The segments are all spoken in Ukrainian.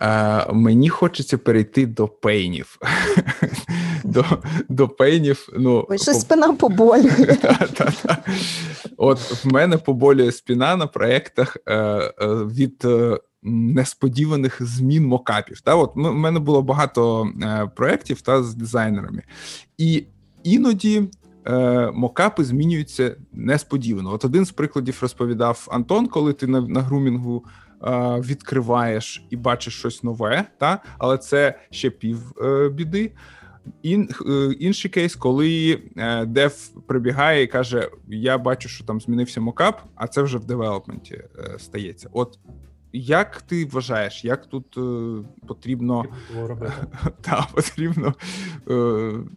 Е, Мені хочеться перейти до пейнів. До до пейнів. ну... Ой, що спина поболює. От в мене поболює спина на проєктах е, е, від несподіваних змін мокапів. Та от в мене було багато проєктів та з дизайнерами, і іноді е, мокапи змінюються несподівано. От один з прикладів розповідав Антон, коли ти на, на грумінгу відкриваєш і бачиш щось нове, та але це ще пів е, біди. Ін, е, Інший кейс, коли е, дев прибігає і каже: Я бачу, що там змінився мокап, а це вже в девелопменті е, стається. От як ти вважаєш, як тут е, потрібно та, потрібно е,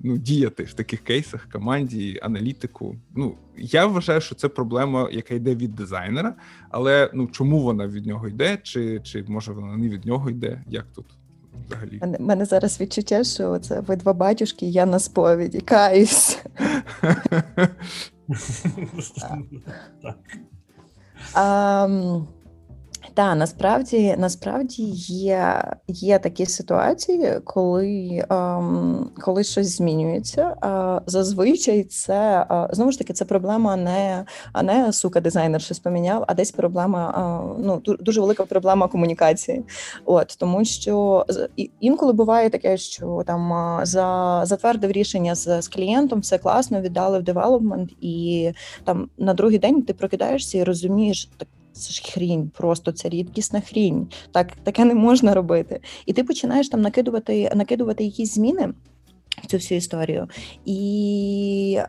ну, діяти в таких кейсах команді, аналітику? Ну я вважаю, що це проблема, яка йде від дизайнера, але ну чому вона від нього йде, чи чи може вона не від нього йде? Як тут взагалі? У мене зараз відчуття, що це ви два батюшки, я на сповіді каюсь. Um, Так, насправді насправді є є такі ситуації, коли ем, коли щось змінюється. Е, зазвичай це е, знову ж таки це проблема не не сука, дизайнер щось поміняв, а десь проблема е, ну дуже велика проблема комунікації. От тому, що інколи буває таке, що там за затвердив рішення з, з клієнтом, все класно, віддали в девелопмент, і там на другий день ти прокидаєшся і розумієш так. Це ж хрінь, просто це рідкісна хрінь. Так таке не можна робити. І ти починаєш там накидувати, накидувати якісь зміни. В цю всю історію, і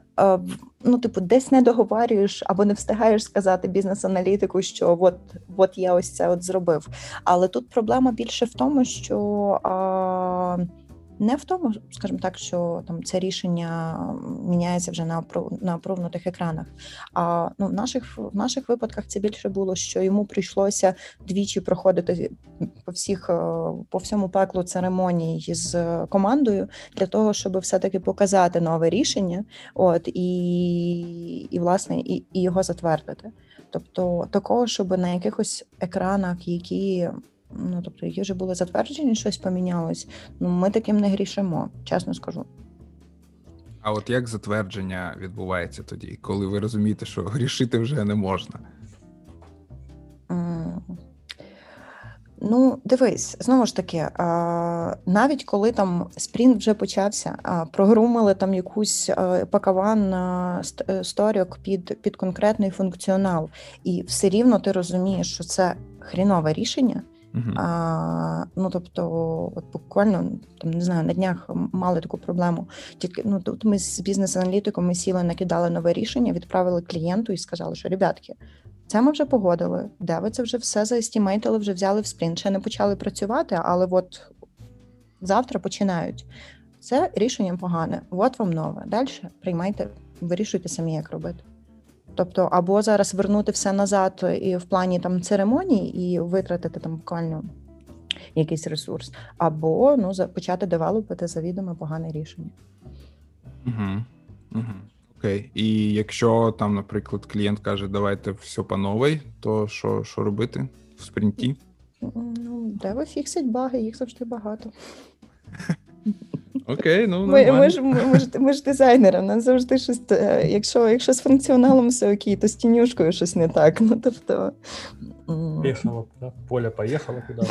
ну, типу, десь не договорюєш або не встигаєш сказати бізнес-аналітику, що от от я ось це от зробив. Але тут проблема більше в тому, що. А, не в тому, скажімо так, що там це рішення міняється вже на на опровнутих екранах. А ну в наших в наших випадках це більше було, що йому прийшлося двічі проходити по всіх е, по всьому пеклу церемоній з командою для того, щоб все-таки показати нове рішення, от і і власне і, і його затвердити. Тобто такого, щоб на якихось екранах, які ну тобто, які вже були затверджені, щось помінялось. Ну ми таким не грішимо, чесно скажу. А от як затвердження відбувається тоді, коли ви розумієте, що грішити вже не можна? Ну, дивись, знову ж таки, навіть коли там спринт вже почався, прогрумили там якусь пакаван сторік під під конкретний функціонал, і все рівно ти розумієш, що це хрінове рішення, Uh-huh. А, Ну тобто, от буквально там не знаю, на днях мали таку проблему. Тільки ну тут ми з бізнес-аналітиком ми сіли, накидали нове рішення, відправили клієнту і сказали, що ребятки, це ми вже погодили. Де ви це вже все заестімейтили, вже взяли в спринт. Ще не почали працювати, але от завтра починають. Це рішення погане. От вам нове. Далі приймайте, вирішуйте самі, як робити. Тобто, або зараз вернути все назад і в плані там церемоній і витратити там буквально якийсь ресурс, або ну почати девелопити завідомо погане рішення. Угу. Угу. Окей. І якщо там, наприклад, клієнт каже, давайте все по новій, то що що робити в спринті? Ну, Дево фіксить баги, їх завжди багато. Окей, ну ми, ми ж ми, ж ми ж дизайнери, нас завжди щось. Е, якщо якщо з функціоналом все окей, то з тінюшкою щось не так. Ну тобто Поїхало, да? Поля поїхала куди.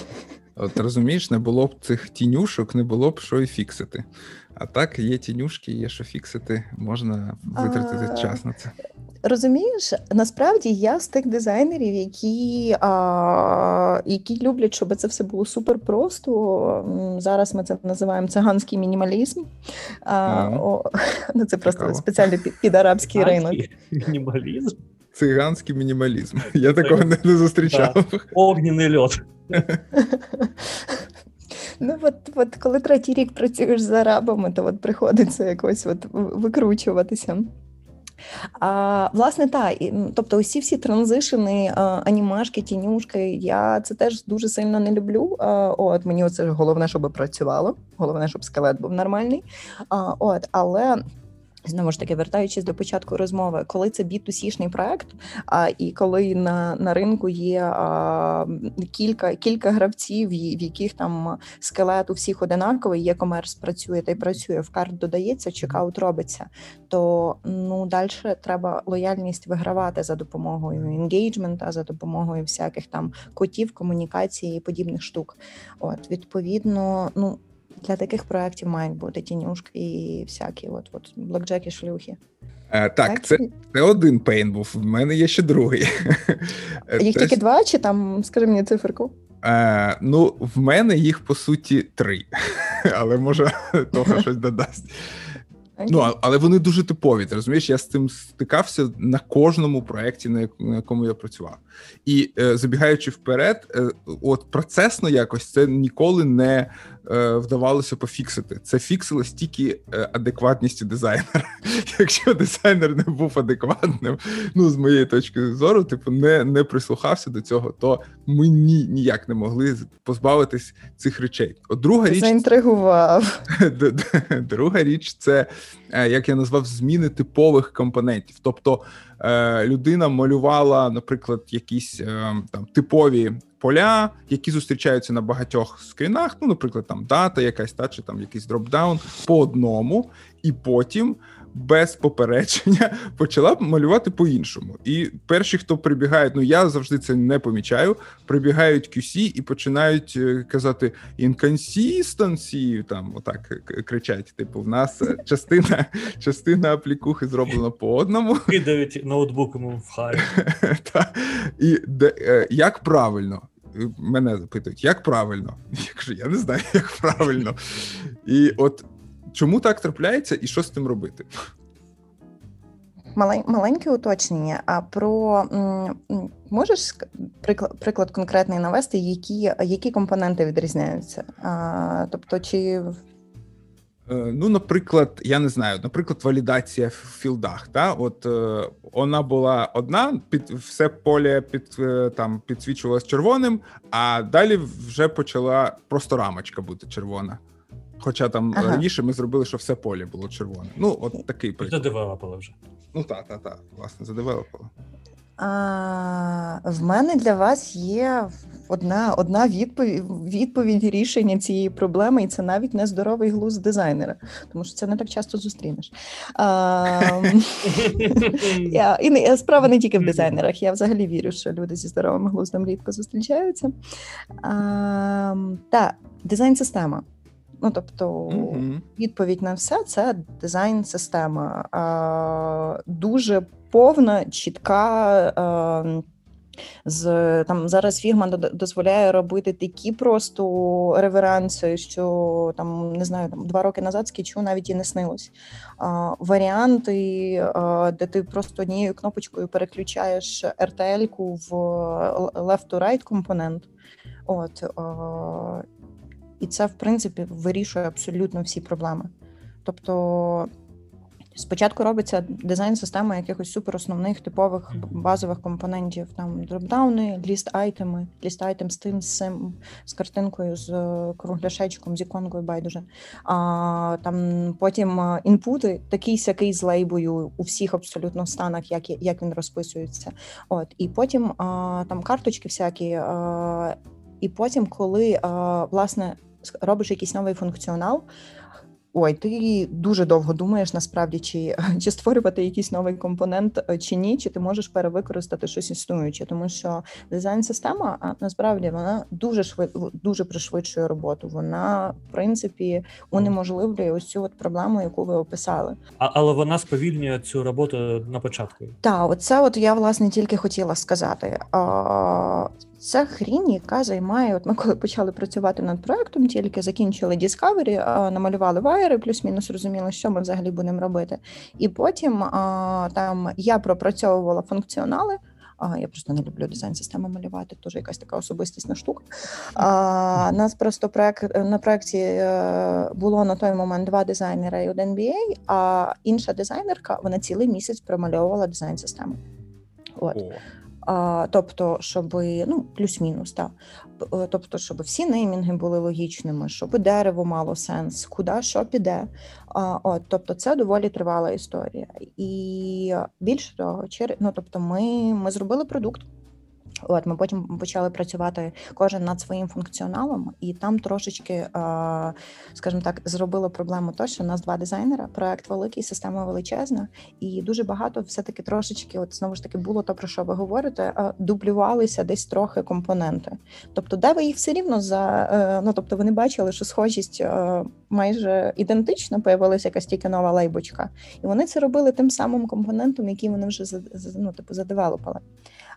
От розумієш, не було б цих тінюшок, не було б що і фіксити. А так, є тінюшки, є що фіксити, можна витратити а... час на це. Розумієш, насправді я з тих дизайнерів, які а, які люблять, щоб це все було супер просто. Зараз ми це називаємо циганський мінімалізм. А, о, ну Це просто Цікаво. спеціально під, під арабський ринок. Мінімалізм? Циганський мінімалізм. Я такого не, не зустрічав. Огняний льот. Ну, от, от коли третій рік працюєш з арабами, то от приходиться якось от викручуватися. А, Власне, так. Тобто, усі всі транзишени, анімашки, тінюшки, я це теж дуже сильно не люблю. А, От мені це головне, щоб працювало. Головне, щоб скелет був нормальний. А, От, але. Знову ж таки, вертаючись до початку розмови, коли це B2C-шний проект, а і коли на на ринку є а, кілька кілька гравців, в яких там скелет у всіх одинаковий, є commerce працює та й працює, в cart додається, checkout робиться, то ну далі треба лояльність вигравати за допомогою engagement а, за допомогою всяких там котів, комунікації і подібних штук. От відповідно, ну. Для таких проєктів мають бути тінюшки і всякі, от от блекджеки, шлюхи. Е, так, так, це це один pain був. В мене є ще другий. Їх тільки два, чи там, скажи мені циферку? Е, Ну, в мене їх по суті три, але може того щось додасть. Okay. Ну, але вони дуже типові. Ти розумієш, я з цим стикався на кожному проєкті, на якому я працював. І е, забігаючи вперед, е, от процесно якось це ніколи не е, вдавалося пофіксити. Це фіксилось тільки е, адекватністю дизайнера. Якщо дизайнер не був адекватним, ну з моєї точки зору, типу, не не прислухався до цього, то ми ні, ніяк не могли позбавитись цих речей. От друга річ заінтригував. Друга річ, це е, як я назвав зміни типових компонентів. Тобто е, людина малювала, наприклад, якісь е, там типові поля, які зустрічаються на багатьох скрінах. Ну, наприклад, там дата, якась та чи там якийсь дропдаун по одному, і потім. Без попередження почала малювати по-іншому. І перші, хто прибігають, ну я завжди це не помічаю. Прибігають QC і починають е, казати inconsistency, там отак кричать. Типу, в нас частина частина аплікухи зроблена по одному. Кидають ноутбук йому в хай. І де, е, як правильно? мене запитують, як правильно? Я кажу, я не знаю, як правильно. І от чому так трапляється, і що з тим робити? Маленьке уточнення. А про можеш приклад приклад конкретний навести, які які компоненти відрізняються? А, Тобто, чи Е, ну, наприклад, я не знаю, наприклад, валідація в філдах. Та от е, вона була одна, під все поле під е, там підсвічувалось червоним, а далі вже почала просто рамочка бути червона. Хоча там ага. раніше ми зробили, що все поле було червоне. Ну, от такий приклад. Задевелопили вже. Ну так, так, так, власне, задевелопили. А, В мене для вас є одна одна відповідь відповідь рішення цієї проблеми, і це навіть не здоровий глузд дизайнера, тому що це не так часто зустрінеш. А, я, і Справа не тільки в дизайнерах. Я взагалі вірю, що люди зі здоровим глуздом рідко зустрічаються. А, Та, дизайн-система. Ну, тобто, mm-hmm. відповідь на все це дизайн-система. А, Дуже повна, чітка. Ем, з там зараз фігма дозволяє робити такі просто реверанси, що там не знаю, там два роки назад скетчу навіть і не снилось. А, Варіанти, а, де ти просто однією кнопочкою переключаєш RTL-ку в left-to-right компонент. От а, і це в принципі вирішує абсолютно всі проблеми. Тобто Спочатку робиться дизайн системи якихось суперосновних типових базових компонентів, там dropdown и, list item и, list item з тим з цим, з картинкою, з е, кругляшечком, з іконкою байдуже. А там потім е, input и, такий сякий з лейбою у всіх абсолютно станах, як як він розписується. От і потім а, там карточки всякі, а, і потім, коли а, власне робиш якийсь новий функціонал. Ой, ти дуже довго думаєш насправді, чи чи створювати якийсь новий компонент е, чи ні, чи ти можеш перевикористати щось існуюче, тому що дизайн-система насправді вона дуже швид, дуже пришвидшує роботу. Вона в принципі унеможливлює ось цю от проблему, яку ви описали. А але вона сповільнює цю роботу на початку. Так, оце от я власне тільки хотіла сказати. А, це хрінь, яка займає. От ми коли почали працювати над проектом, тільки закінчили Discovery, намалювали вайери, плюс-мінус розуміли, що ми взагалі будемо робити. І потім там я пропрацьовувала функціонали. А, Я просто не люблю дизайн системи малювати, теж якась така особистісна штука. А, Нас просто проект на проєкті е, було на той момент два дизайнера і один BA, а інша дизайнерка вона цілий місяць промальовувала дизайн систему. От. Тобто, щоб ну плюс-мінус, так. Тобто, щоб всі неймінги були логічними, щоб дерево мало сенс, куди що піде. От, Тобто, це доволі тривала історія. І більше того, ну, тобто, ми, ми зробили продукт. От ми потім почали працювати кожен над своїм функціоналом, і там трошечки, скажімо так, зробило проблему то, що у нас два дизайнера, проект великий, система величезна, і дуже багато все-таки трошечки, от знову ж таки, було то про що ви говорите, дублювалися десь трохи компоненти. Тобто, де ви їх все рівно за е, ну тобто, вони бачили, що схожість е, майже ідентична, появилася якась тільки нова лейбочка, і вони це робили тим самим компонентом, який вони вже ну, типу, задевелопали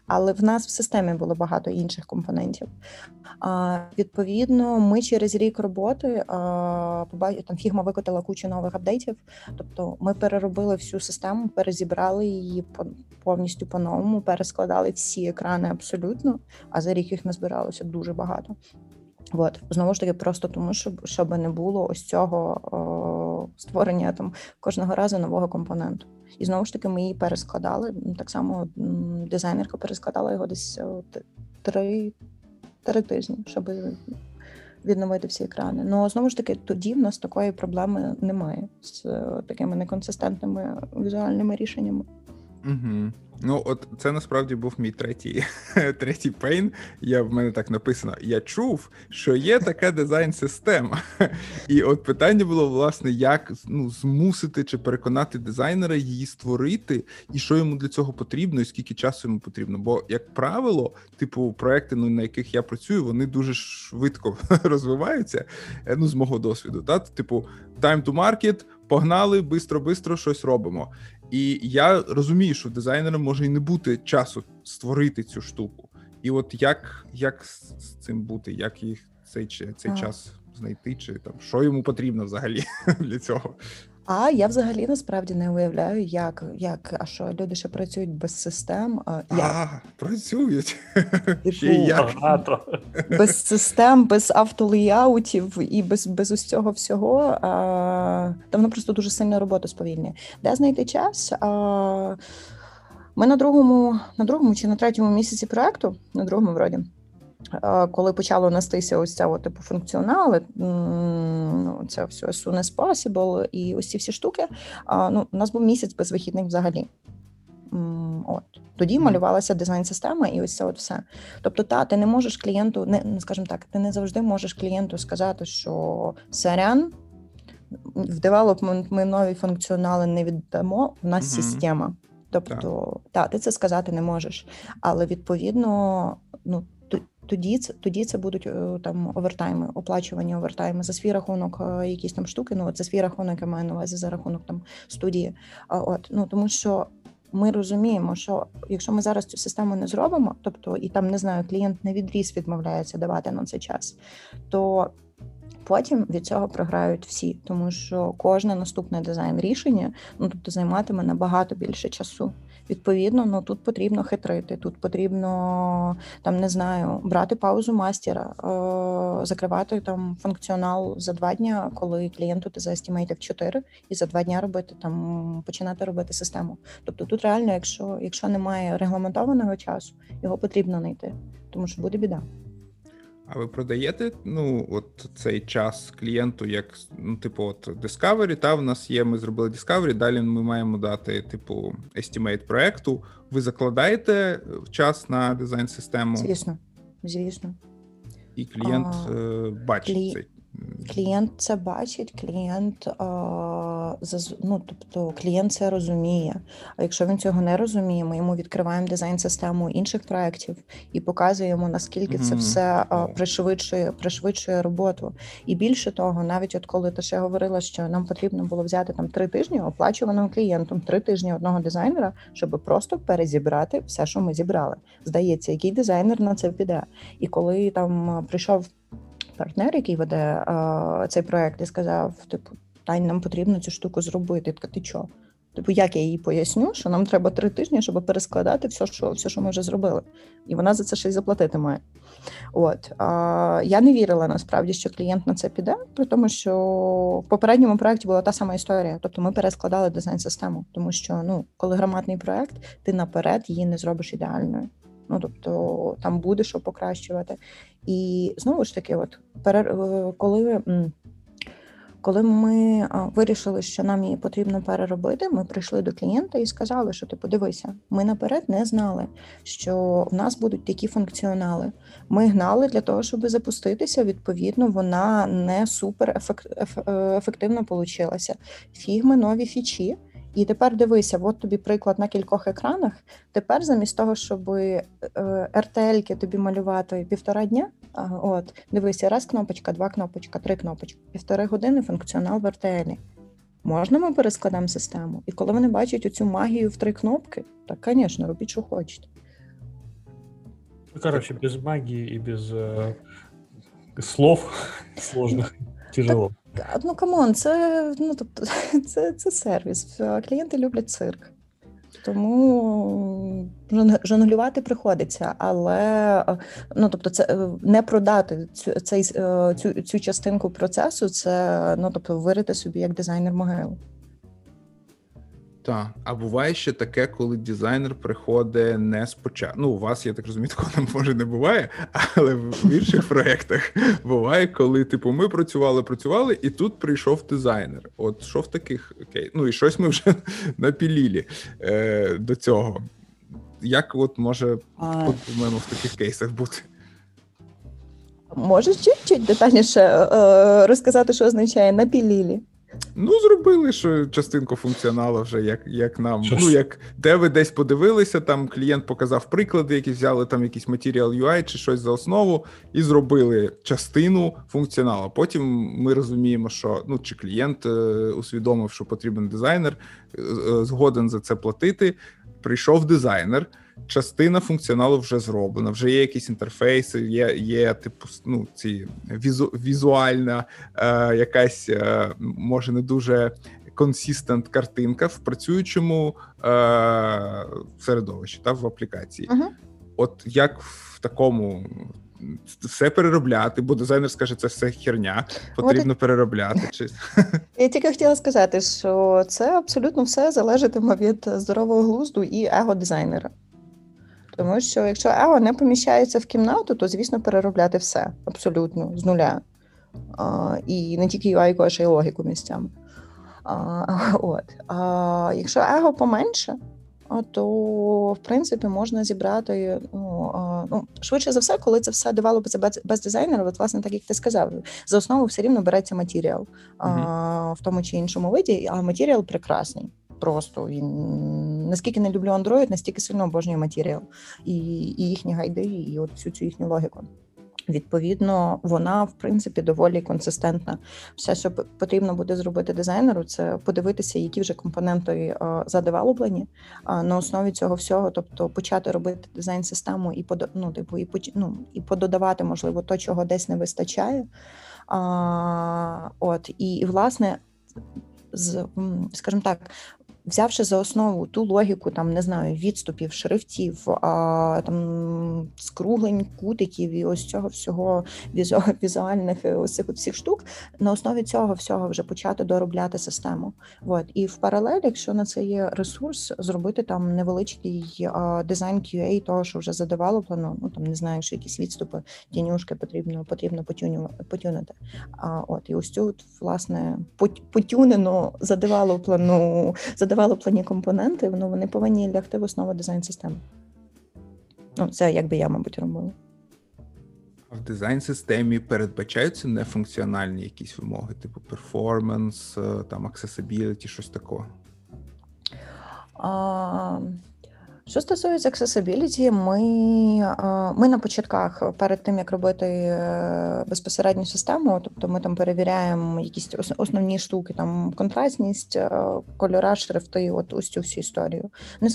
але в нас в системі було багато інших компонентів. А, Відповідно, ми через рік роботи побачили там фігма викотила кучу нових апдейтів. Тобто, ми переробили всю систему, перезібрали її повністю по-новому, перескладали всі екрани абсолютно. А за рік їх назбиралося дуже багато. От знову ж таки, просто тому, щоб щоб не було ось цього о, створення там кожного разу нового компоненту. І знову ж таки, ми її перескладали. Так само дизайнерка перескладала його десь три три тижні, щоб відновити всі екрани. Ну знову ж таки, тоді в нас такої проблеми немає з такими неконсистентними візуальними рішеннями. Угу. Ну, от це насправді був мій третій третій пейн. Я в мене так написано: я чув, що є така дизайн-система. І от питання було, власне, як ну, змусити чи переконати дизайнера її створити, і що йому для цього потрібно, і скільки часу йому потрібно. Бо, як правило, типу, проекти, ну, на яких я працюю, вони дуже швидко розвиваються. Е, ну, з мого досвіду. Та? Типу, time to market, погнали, бистро-бистро щось робимо. І я розумію, що дизайнерам може і не бути часу створити цю штуку. І от як як з цим бути, як їх цей цей час знайти, чи там що йому потрібно взагалі для цього? А я взагалі насправді не уявляю, як як а що люди ще працюють без систем. А, як? працюють типу, ще як? без систем, без автолеяутів і без без ось цього всього. А, Там воно просто дуже сильна робота сповільнює. Де знайти час? А, Ми на другому, на другому чи на третьому місяці проекту, на другому вроді. Коли почало нестися ось ця типу функціонали, ну це все as soon as possible і ось ці всі штуки. Ну, у нас був місяць без вихідних взагалі. От тоді малювалася дизайн-система, і ось це от все. Тобто, та ти не можеш клієнту, не скажімо так, ти не завжди можеш клієнту сказати, що сорян, в девелопмент ми нові функціонали не віддамо. У нас mm-hmm. система. Тобто, так. та ти це сказати не можеш, але відповідно, ну тоді це тоді це будуть е, там овертайми, оплачувані овертайми за свій рахунок, е, якісь там штуки. Ну от за свій рахунок я маю на увазі за рахунок там студії. От ну тому що. Ми розуміємо, що якщо ми зараз цю систему не зробимо, тобто і там не знаю, клієнт не відріз відмовляється давати на цей час, то потім від цього програють всі, тому що кожне наступне дизайн рішення ну тобто займатиме набагато більше часу. Відповідно, ну тут потрібно хитрити, тут потрібно там не знаю, брати паузу мастера, е, закривати там функціонал за два дні, коли клієнту ти заестімейтив 4, і за два дні робити там починати робити систему. Тобто тут реально, якщо якщо немає регламентованого часу, його потрібно знайти, тому що буде біда. А ви продаєте ну, от цей час клієнту, як ну, типу, от Discovery, та в нас є, ми зробили Discovery, далі ми маємо дати, типу, estimate проекту. Ви закладаєте час на дизайн-систему? Звісно, звісно. І клієнт а, бачить клі... цей Клієнт це бачить, клієнт ну, тобто клієнт це розуміє. А якщо він цього не розуміє, ми йому відкриваємо дизайн-систему інших проєктів і показуємо, наскільки це все пришвидшує пришвидшує роботу. І більше того, навіть от коли ти ще говорила, що нам потрібно було взяти там три тижні оплачуваного клієнтом, три тижні одного дизайнера, щоб просто перезібрати все, що ми зібрали. Здається, який дизайнер на це піде. І коли там прийшов партнер, який веде а, цей проект, і сказав: типу, Тань, нам потрібно цю штуку зробити. Така ти чо? Типу, як я їй поясню, що нам треба три тижні, щоб перескладати все, що все, що ми вже зробили, і вона за це ще й заплатити має. От а, я не вірила насправді, що клієнт на це піде, при тому, що в попередньому проєкті була та сама історія. Тобто ми перескладали дизайн-систему, тому що ну, коли громадний проєкт, ти наперед її не зробиш ідеальною. Ну тобто там буде що покращувати. І знову ж таки, от коли коли ми вирішили, що нам її потрібно переробити, ми прийшли до клієнта і сказали, що ти типу, подивися, ми наперед не знали, що в нас будуть такі функціонали. Ми гнали для того, щоб запуститися. Відповідно, вона не супер ефективно получилася. Фігми нові фічі. І тепер дивися, от тобі приклад на кількох екранах. Тепер, замість того, щоб е, RTL-ки тобі малювати півтора дня, от дивися, раз кнопочка, два кнопочка, три кнопочки, півтори години функціонал в RTL. Можна ми перескладемо систему? І коли вони бачать оцю магію в три кнопки, так, звісно, робіть, що хочете. Ну, короче, без магії і без э, слов сложных тяжело. Ну come on, це ну тобто це це сервіс. Клієнти люблять цирк. Тому жонглювати приходиться, але ну тобто, це не продати цю цей цю цю частинку процесу. Це ну тобто вирити собі як дизайнер могилу. Так, а буває ще таке, коли дизайнер приходить не спочатку. Ну, у вас, я так розумію, такого може не буває, але в інших проєктах буває, коли, типу, ми працювали, працювали, і тут прийшов дизайнер. От що в таких окей. Ну і щось ми вже напілілі е, до цього. Як от може по-моєму, в таких кейсах бути? Можеш чуть-чуть детальніше е, розказати, що означає напілілі? Ну, зробили що частинку функціоналу вже як як нам. Що ну, як де ви десь подивилися, там клієнт показав приклади, які взяли там якийсь матеріал UI чи щось за основу, і зробили частину функціоналу. Потім ми розуміємо, що ну чи клієнт е, усвідомив, що потрібен дизайнер, е, е, згоден за це платити. Прийшов дизайнер частина функціоналу вже зроблена, вже є якісь інтерфейси, є є типу ну, ці візу, візуальна е, якась е, може не дуже консистент картинка в працюючому е, середовищі та в аплікації. uh От як в такому. Все переробляти, бо дизайнер скаже, це все херня, потрібно От... переробляти. Чи... Я тільки хотіла сказати, що це абсолютно все залежатиме від здорового глузду і его дизайнера. Тому що якщо его не поміщається в кімнату, то звісно переробляти все абсолютно з нуля. А, І не тільки UI, а ще й логіку місцями. А, от. А, Якщо его поменше, то в принципі можна зібрати ну, ну швидше за все, коли це все девелопиться без, без дизайнера, от власне, так як ти сказав, за основу все рівно береться матеріал mm-hmm. в тому чи іншому виді, а матеріал прекрасний. Просто він наскільки не люблю Android, настільки сильно обожнюю матеріал і і їхні гайди, і от всю цю їхню логіку. Відповідно, вона в принципі доволі консистентна. Все, що потрібно буде зробити дизайнеру, це подивитися, які вже компоненти задевелоплені на основі цього всього, тобто почати робити дизайн-систему і ну, типу, і ну, і пододавати, можливо, то, чого десь не вистачає. А, От і, і власне. З, скажімо так, взявши за основу ту логіку, там не знаю, відступів, шрифтів, а, там скруглень, кутиків і ось цього всього візу, візуальних е, ось цих всіх штук, на основі цього всього вже почати доробляти систему. От. І в паралель, якщо на це є ресурс, зробити там невеличкий а, дизайн QA, того, що вже задевелоплено, ну там не знаю, що якісь відступи, тінюшки потрібно потрібно потюнити. От, І ось цю, власне, потюнено задевелоплену, задевелоплену девелоплені компоненти, ну, вони повинні лягти в основу дизайн-системи. Ну, це як би я, мабуть, робила. А В дизайн-системі передбачаються нефункціональні якісь вимоги, типу перформанс, там accessibility, щось такого. А, що стосується accessibility, ми ми на початках перед тим як робити е, безпосередню систему, тобто ми там перевіряємо якісь основні штуки, там контрастність, е, кольора, шрифти, от ось цю всю історію. Не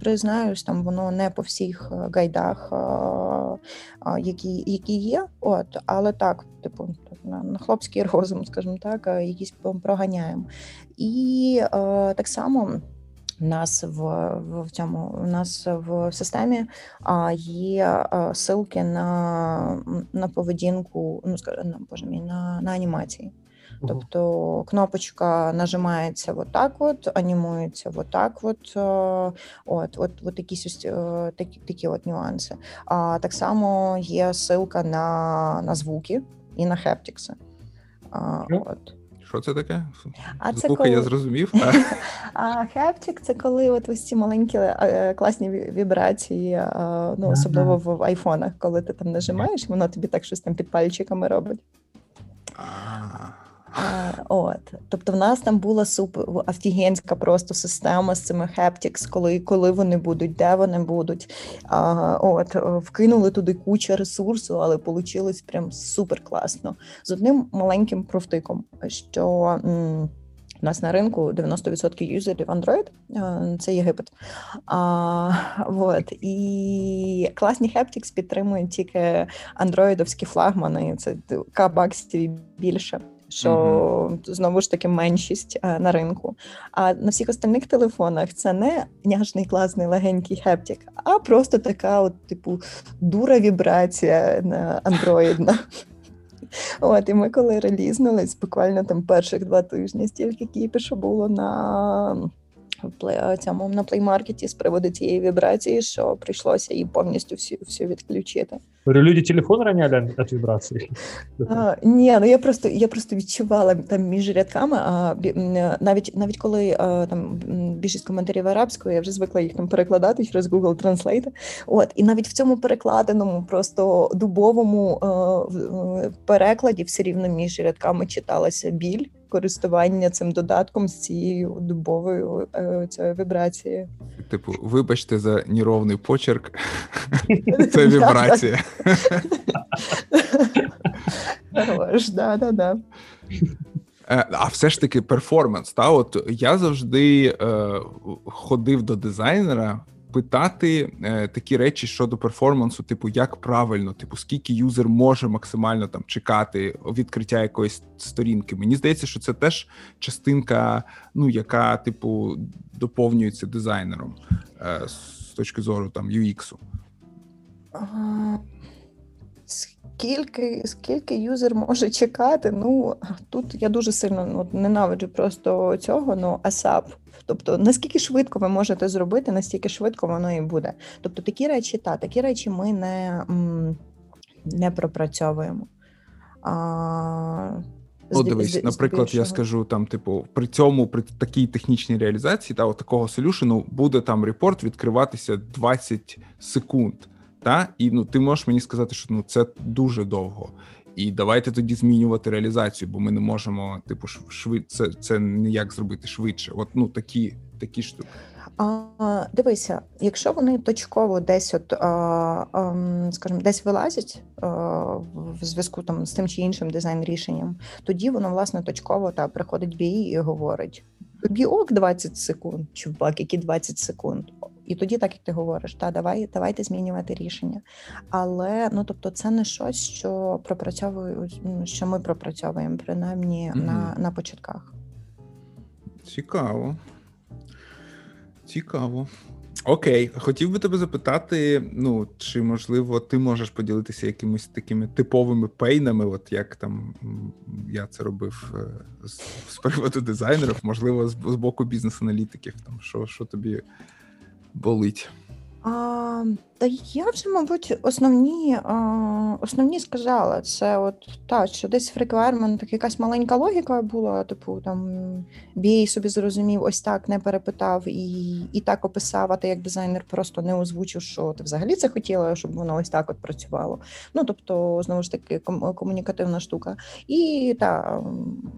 признаюсь, там воно не по всіх е, гайдах, які які є. От, але так, типу, на хлопський розум, скажімо так, якісь проганяємо. І так само. Нас в в цьому у нас в системі а, є а, ссылки на на поведінку, ну скажімо, боже мій, на на анімації. Тобто кнопочка нажимається отак, от, анімується отак, от, от, от, от якісь такі такі от нюанси. А так само є ссылка на на звуки і на haptics и. От. Що це таке? А це коли... я зрозумів. А haptic це коли от ось ці маленькі е, класні вібрації, ну особливо в айфонах, коли ти там нажимаєш, воно тобі так щось там під пальчиками робить. От, тобто, в нас там була супер офігенська просто система з цими haptics, коли коли вони будуть, де вони будуть. А, От вкинули туди кучу ресурсу, але вийшло прям супер класно. З одним маленьким профтиком, що м, у нас на ринку 90% юзерів Android, це Єгипет. А, вот. І класні Haptics підтримують тільки андроїдовські флагмани, це К баксів більше що mm-hmm. знову ж таки меншість а, е, на ринку. А на всіх остальних телефонах це не няшний класний легенький хептік, а просто така, от, типу, дура вібрація на андроїдна. От, і ми коли релізнулись, буквально там перших два тижні стільки кіпішу було на цьому на плеймаркеті з приводу цієї вібрації, що прийшлося її повністю всю всю відключити. Люди телефон раняли від вібрації? А, Ні, ну я просто я просто відчувала там між рядками. А навіть навіть коли а, там більшість коментарів арабською, я вже звикла їх там перекладати через Google Translate. От і навіть в цьому перекладеному, просто дубовому а, перекладі все рівно між рядками читалася біль користування цим додатком з цією дубовою е, цією вібрацією. Типу, вибачте за неровний почерк. Це вібрація. Хорош, да, да, да. Е, а все ж таки перформанс. Та от я завжди е, ходив до дизайнера питати е, такі речі щодо перформансу, типу, як правильно, типу, скільки юзер може максимально там чекати відкриття якоїсь сторінки. Мені здається, що це теж частинка, ну яка, типу, доповнюється дизайнером е, з точки зору там UX. Скільки скільки юзер може чекати? Ну тут я дуже сильно ну, ненавиджу просто цього. Ну ASAP Тобто, наскільки швидко ви можете зробити, настільки швидко воно і буде. Тобто, такі речі, та такі речі ми не не пропрацьовуємо. А, Ну, дивись, наприклад, я скажу там, типу, при цьому, при такій технічній реалізації та от такого солюшену буде там репорт відкриватися 20 секунд. Та? І ну, ти можеш мені сказати, що ну це дуже довго. І давайте тоді змінювати реалізацію, бо ми не можемо, типу, швид... це, це ніяк зробити швидше. От ну такі такі штуки. А, Дивися, якщо вони точково десь, от скажімо, десь вилазять в зв'язку там з тим чи іншим дизайн рішенням, тоді воно власне точково та приходить бій і говорить: Біок 20 секунд, чувак, які 20 секунд. І тоді, так як ти говориш, та давай давайте змінювати рішення. Але ну тобто, це не щось, що пропрацьовують, що ми пропрацьовуємо, принаймні mm на, на початках. Цікаво. Цікаво. Окей, хотів би тебе запитати: ну, чи можливо ти можеш поділитися якимись такими типовими пейнами, от як там я це робив е, з, з приводу дизайнерів, можливо, з, з боку бізнес-аналітиків, там що, що тобі болить? А, Та я вже, мабуть, основні а, основні сказала. Це от так, що десь в requirement якась маленька логіка була, типу там бій собі зрозумів, ось так не перепитав і і так описав, а ти як дизайнер просто не озвучив, що ти взагалі це хотіла, щоб воно ось так от працювало. Ну тобто, знову ж таки, комунікативна штука. І так,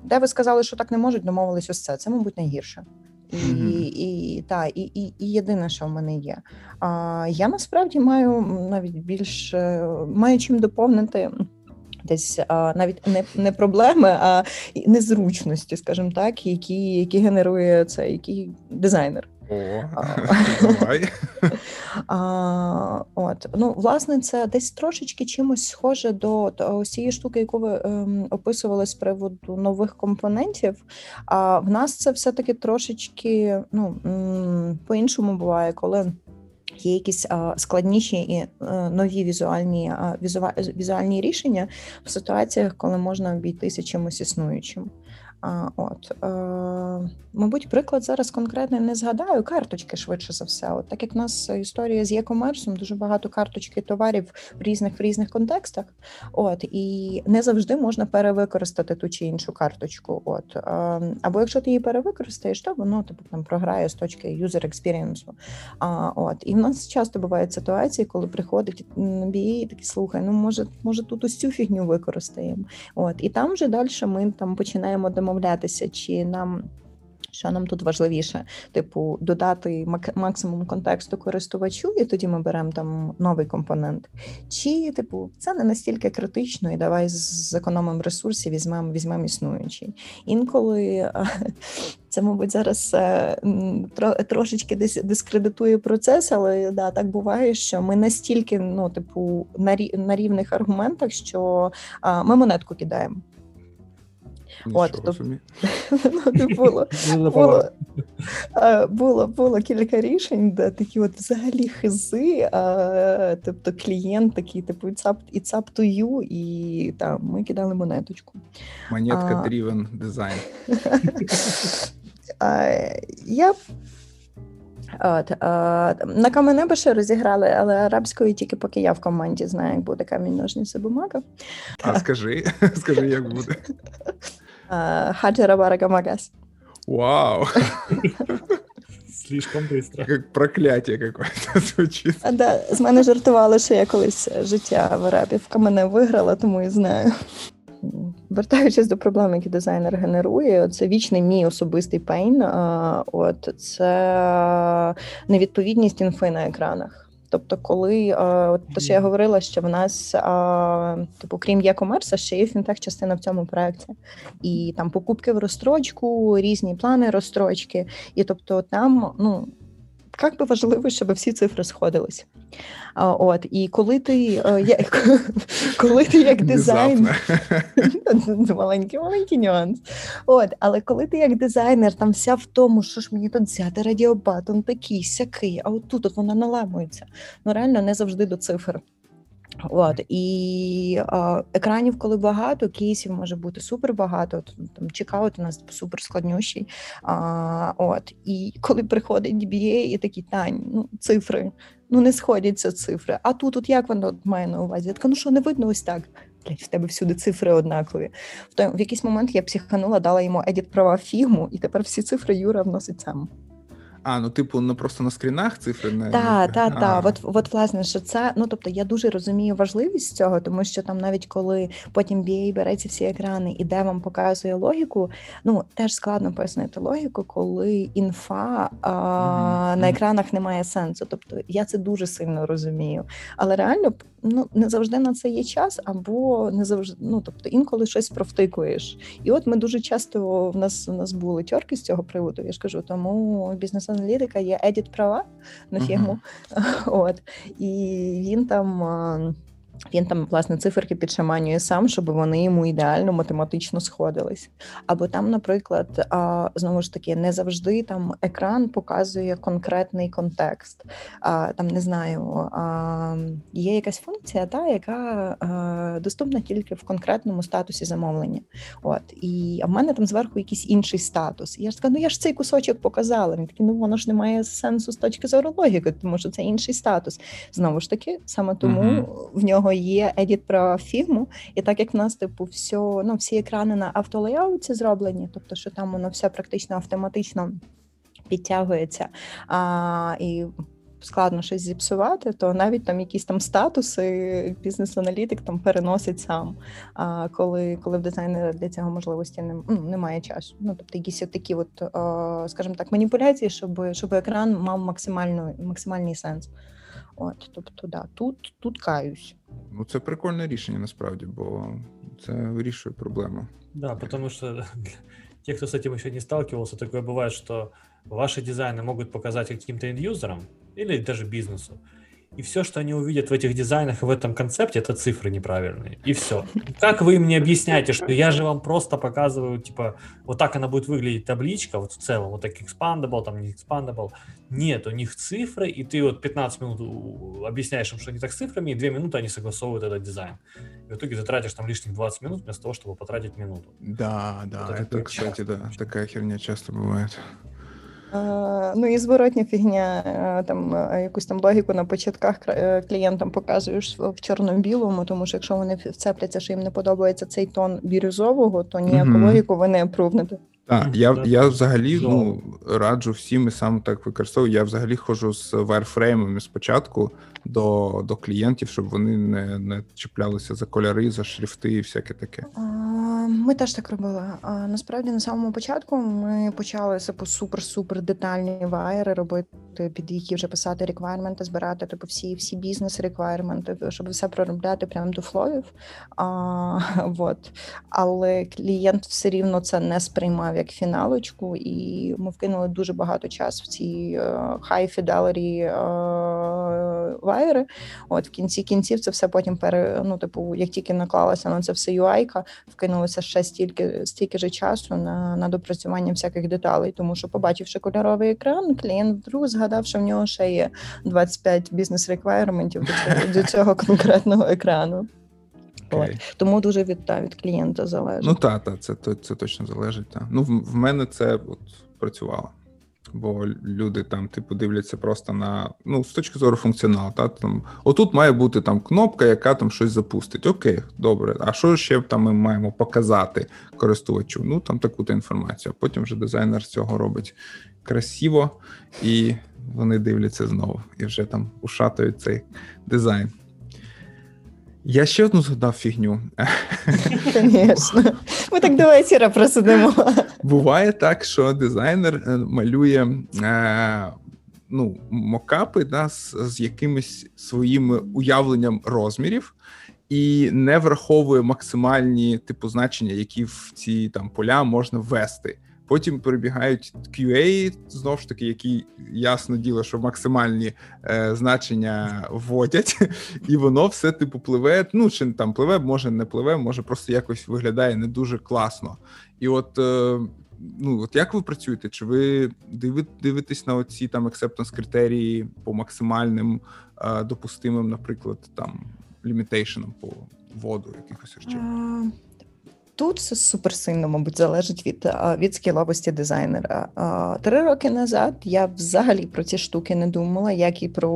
де ви сказали, що так не можуть, домовились ось це. Це, мабуть, найгірше. І і, та, і, і, і єдине, що в мене є. А, Я насправді маю навіть більш маю чим доповнити. Десь а, навіть не не проблеми, а незручності, скажімо так, які які генерує цей який дизайнер. О, давай. А, от, ну, Власне, це десь трошечки чимось схоже до цієї штуки, яку ви ем, описували з приводу нових компонентів. А в нас це все-таки трошечки ну, по-іншому буває, коли. Є якісь а, складніші і а, е, нові візуальні а, візуальні рішення в ситуаціях, коли можна обійтися чимось існуючим. От е, мабуть, приклад зараз конкретно не згадаю. Карточки швидше за все. От так як в нас історія з e-commerce, дуже багато карточки товарів в різних в різних контекстах. От і не завжди можна перевикористати ту чи іншу карточку. От е, або якщо ти її перевикористаєш, то воно типу там програє з точки experience. А от і в нас часто бувають ситуації, коли приходить BA і такий слухай, ну може, може тут ось цю фігню використаємо. От і там вже далі ми там починаємо домовлятися, чи нам. Що нам тут важливіше, типу, додати максимум контексту користувачу, і тоді ми беремо там новий компонент. Чи, типу, це не настільки критично, і давай зекономимо ресурсів, візьмемо візьмемо існуючий. Інколи це, мабуть, зараз е, трошечки десь дискредитує процес, але да, так буває, що ми настільки, ну, типу, на рівних аргументах, що ми монетку кидаємо. От, то, ну, було, було, було було кілька рішень, де такі от взагалі хизи, а, тобто клієнт такий, типу, it's up, it's up to you, і там ми кидали монеточку. Монетка driven дизайн. Я От, а, На каменеба ще розіграли, але арабською тільки поки я в команді знаю, як буде камінь ножниці бумага. А скажи, скажи, як буде. Хаджара Барага Магас. Вау! Слишком быстро. Как проклятие какое-то звучит. А, да, З мене жартували, що я колись життя в Арабі в камене виграла, тому і знаю. Вертаючись до проблем, які дизайнер генерує, це вічний мій особистий пейн. От це невідповідність інфи на екранах. Тобто, коли от те, що я говорила, що в нас типу, крім є комерса, ще є фінтех частина в цьому проєкті. І там покупки в розстрочку, різні плани розстрочки. І тобто там, ну як би важливо, щоб всі цифри сходились. От і коли ти е, коли ти як дизайнер маленький маленький нюанс. От, але коли ти як дизайнер там вся в тому, що ж мені тут взяти радіобатон такий, сякий, а отут от вона наламується. Ну реально не завжди до цифр. От і а, екранів, коли багато, кейсів може бути супер багато. Там чекаут у нас супер складнющий. А, От і коли приходить DBA і такі тань, ну цифри, ну не сходяться цифри. А тут, от як воно має на увазі? Я така, ну що не видно ось так. Блять, в тебе всюди цифри однакові. В той в якийсь момент я психанула, дала йому едіт права фігму, і тепер всі цифри Юра вносить сам. А, ну типу, ну просто на скрінах цифри не так, так, так. От, от власне, що це ну тобто я дуже розумію важливість цього, тому що там навіть коли потім BA бере ці всі екрани і де вам показує логіку, ну теж складно пояснити логіку, коли інфа а, mm-hmm. на екранах не має сенсу. Тобто я це дуже сильно розумію. Але реально ну не завжди на це є час, або не завжди, ну тобто інколи щось провтикуєш. І от ми дуже часто в нас у нас були тьорки з цього приводу. Я ж кажу, тому бізнес-аналітика є едіт права на фірму. Uh-huh. От і він там. Він там, власне, циферки підшаманює сам, щоб вони йому ідеально математично сходились. Або там, наприклад, знову ж таки, не завжди там екран показує конкретний контекст. Там не знаю, є якась функція, та, яка доступна тільки в конкретному статусі замовлення. От І а в мене там зверху якийсь інший статус. І я ж така, ну я ж цей кусочок показала. Він такий, ну воно ж не має сенсу з точки зору логіки, тому що це інший статус. Знову ж таки, саме тому uh-huh. в нього є едіт про фігму, і так як в нас типу все, ну, всі екрани на автолеяуті зроблені, тобто що там воно все практично автоматично підтягується. А, і Складно щось зіпсувати, то навіть там якісь там статуси бізнес-аналітик там переносить сам. А коли коли в дизайнера для цього можливості не, ну, немає часу. Ну тобто якісь такі, от, скажімо так, маніпуляції, щоб щоб екран мав максимальну, максимальний сенс. От, тобто, да, тут тут каюсь. Ну, це прикольне рішення насправді, бо це вирішує проблему. Да, потому что те, кто с этим еще не сталкивался, такое бывает, что ваши дизайны могут показать каким-то индюзерам или даже бизнесу. И все, что они увидят в этих дизайнах и в этом концепте, это цифры неправильные, и все. Как вы мне объясняете, что я же вам просто показываю, типа, вот так она будет выглядеть табличка, вот в целом, вот так expandable, там не expandable. Нет, у них цифры, и ты вот 15 минут объясняешь им, что не так с цифрами, и 2 минуты они согласовывают этот дизайн. И в итоге ты тратишь там лишних 20 минут вместо того, чтобы потратить минуту. Да, да, вот это, это кстати, да, такая херня часто бывает. Ну і зворотня фігня, е, там е, якусь там логіку на початках е, клієнтам показуєш в чорно-білому, тому що якщо вони вцепляться, що їм не подобається цей тон бірюзового, то ніяку mm-hmm. логіку ви не опрувнете. Так, я я взагалі ну, раджу всім і сам так використовую. Я взагалі ходжу з вайрфреймами спочатку до до клієнтів, щоб вони не не чіплялися за кольори, за шрифти і всяке таке. Ми теж так робили. Насправді на самому початку ми почали типу, супер-супер детальні вайри робити, під які вже писати реквайрменти, збирати типу всі всі бізнес реквайрменти, щоб все проробляти прямо до флоїв. А, вот. Але клієнт все рівно це не сприймав як фіналочку, і ми вкинули дуже багато часу в ці uh, high fidelity uh, вайри. От в кінці кінців це все потім пере, ну, типу, як тільки наклалася на це все UI-ка, вкинулося ще стільки стільки ж часу на на допрацювання всяких деталей, тому що, побачивши кольоровий екран, клієнт вдруг згадав, що в нього ще є 25 бізнес реквайрментів до цього конкретного екрану. Okay. Тому дуже від та, від клієнта залежить. Ну так, та, це це точно залежить. Та. Ну, в, в мене це от працювало бо люди там, типу, дивляться просто на ну, з точки зору функціоналу. Та, там, Отут має бути там кнопка, яка там щось запустить. Окей, добре. А що ще там ми маємо показати користувачу? Ну там таку-то інформацію. Потім вже дизайнер з цього робить красиво, і вони дивляться знову і вже там ушатують цей дизайн. Я ще одну згадав фігню. Звісно. Ми так до вечора просидимо. Буває так, що дизайнер е, малює е, ну, мокапи да, з, з якимось своїм уявленням розмірів. І не враховує максимальні типу значення, які в ці там поля можна ввести. Потім перебігають QA, знову ж таки, які ясно діло, що максимальні е, значення вводять, і воно все типу пливе. Ну чи там пливе, може не пливе, може просто якось виглядає не дуже класно. І от е, ну от як ви працюєте? Чи ви дивитесь на оці там acceptance критерії по максимальним е, допустимим, наприклад, там лімітейшенам по воду якихось речей? Тут це суперсильно, мабуть, залежить від від скіловості дизайнера. Три роки назад я взагалі про ці штуки не думала, як і про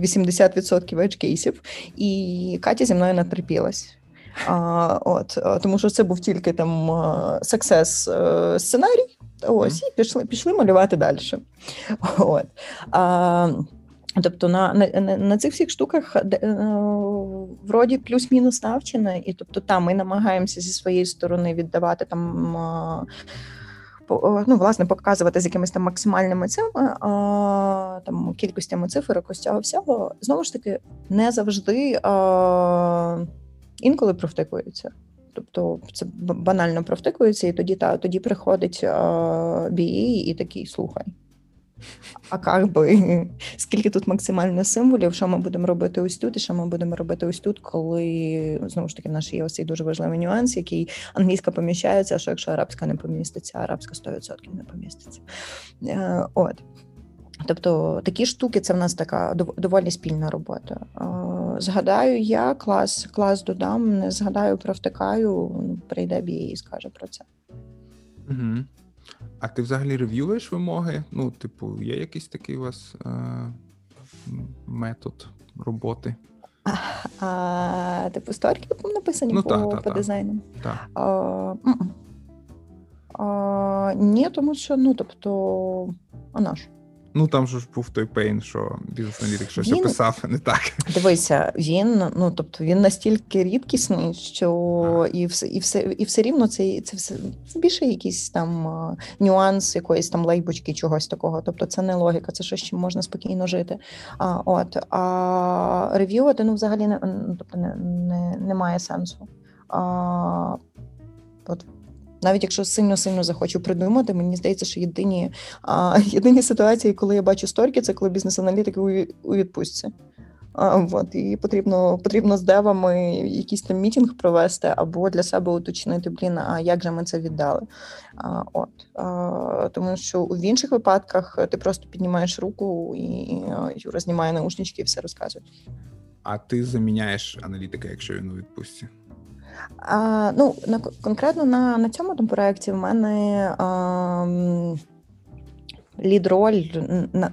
80% еджкейсів, і Катя зі мною натерпілась. А, от, Тому що це був тільки там сексес сценарій. Ось, і пішли пішли малювати далі. От. А, Тобто на на, на цих всіх штуках е, вроді плюс-мінус навчена, і тобто там ми намагаємося зі своєї сторони віддавати там. Ну, власне, показувати з якимись там максимальними цими а, там кількостями цифр, якось цього всього знову ж таки не завжди а, інколи провтикується. Тобто це банально провтикується, і тоді та тоді приходить BA і такий слухай. А як би скільки тут максимально символів, що ми будемо робити ось тут, і що ми будемо робити ось тут, коли знову ж таки в нас є ось цей дуже важливий нюанс, який англійська поміщається, а що якщо арабська не поміститься, арабська 100% не поміститься. Е, от. Тобто такі штуки це в нас така доволі спільна робота. Е, згадаю я клас, клас додам, не згадаю, провтикаю, прийде бій і скаже про це. Угу. А ти взагалі рев'юєш вимоги? Ну, типу, є якийсь такий у вас е, метод роботи? А, Типу, сторіки написані ну, по та, та, по та. дизайну? Так. Ні, тому що, ну, тобто, а наш? Ну там ж був той пейн, що бізнес-аналітик щось він, описав не так. Дивися, він ну тобто він настільки рідкісний, що і все і все і все рівно це це все це більше якийсь там нюанс, якоїсь там лейбочки, чогось такого. Тобто це не логіка, це щось чим можна спокійно жити. А от а рев'ювати ну взагалі не тобто не, не, немає сенсу. А, От навіть якщо сильно-сильно захочу придумати, мені здається, що єдині а, єдині ситуації, коли я бачу сторіки, це коли бізнес-аналітики у, відпустці. От, і потрібно потрібно з девами якийсь там мітінг провести або для себе уточнити, блін, а як же ми це віддали? А, От тому, що в інших випадках ти просто піднімаєш руку і Юра знімає наушнички і все розказує. А ти заміняєш аналітика, якщо він у відпустці? А, Ну на конкретно на на цьому там проєкті в мене. А, лід-роль,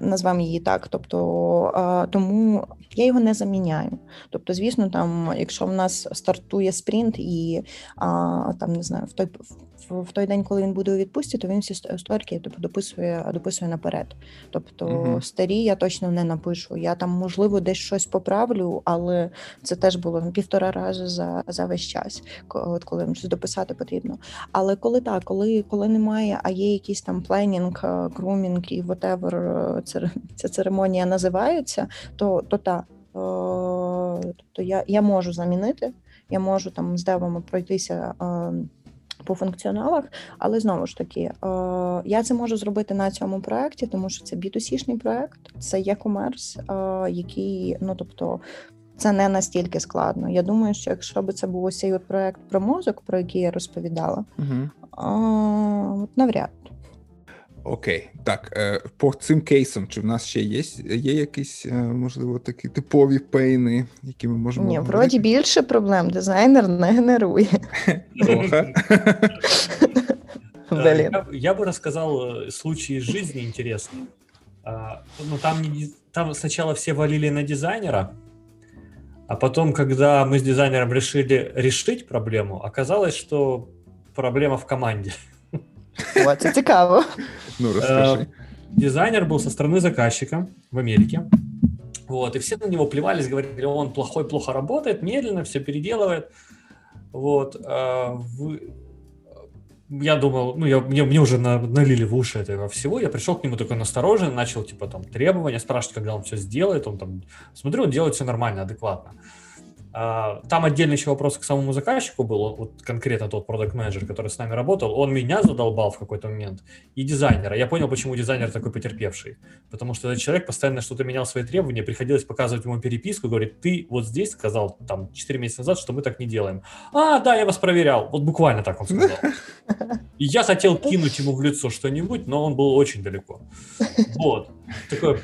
назвемо її так. Тобто тому я його не заміняю. Тобто, звісно, там, якщо в нас стартує спринт, і там не знаю, в той в той день, коли він буде у відпустці, то він всі сторіки тобто, дописує дописує наперед. Тобто uh старі я точно не напишу. Я там, можливо, десь щось поправлю, але це теж було півтора рази за за весь час, от коли щось дописати потрібно. Але коли так, коли коли немає, а є якийсь там пленінг, грумінг і whatever е, ця церемонія називається, то то так. Тобто я я можу замінити, я можу там з девами пройтися по функціоналах, але знову ж таки, е, я це можу зробити на цьому проєкті, тому що це B2C-шний проєкт, це є комерс, е, який, ну тобто. Це не настільки складно. Я думаю, що якщо б це був ось цей от проект про мозок, про який я розповідала, угу. навряд. Окей, так е, по цим кейсам, чи в нас ще є є якісь, е, можливо, такі типові пейни, які ми можемо. Ні, вроді більше проблем дизайнер не генерує. Трохи. Я, я бы рассказал э, случаи из жизни интересные. А, ну, там, не, там сначала все валили на дизайнера, а потом, когда мы с дизайнером решили решить проблему, оказалось, что проблема в команде. О, це цікаво. Ну, расскажи. Э, дизайнер был со стороны заказчика в Америке. Вот, и все на него плевались, говорили, он плохой, плохо работает, медленно, все переделывает. Вот, э, я думал, ну, я, мне, мне уже налили в уши этого всего, я пришел к нему такой настороженно, начал, типа, там, требования, спрашивать, когда он все сделает, он там, смотрю, он делает все нормально, адекватно. А, там отдельный еще вопрос к самому заказчику был, вот конкретно тот продукт менеджер который с нами работал, он меня задолбал в какой-то момент, и дизайнера. Я понял, почему дизайнер такой потерпевший. Потому что этот человек постоянно что-то менял свои требования, приходилось показывать ему переписку, говорит, ты вот здесь сказал, там, 4 месяца назад, что мы так не делаем. А, да, я вас проверял. Вот буквально так он сказал. И я хотел кинуть ему в лицо что-нибудь, но он был очень далеко. Вот. Такой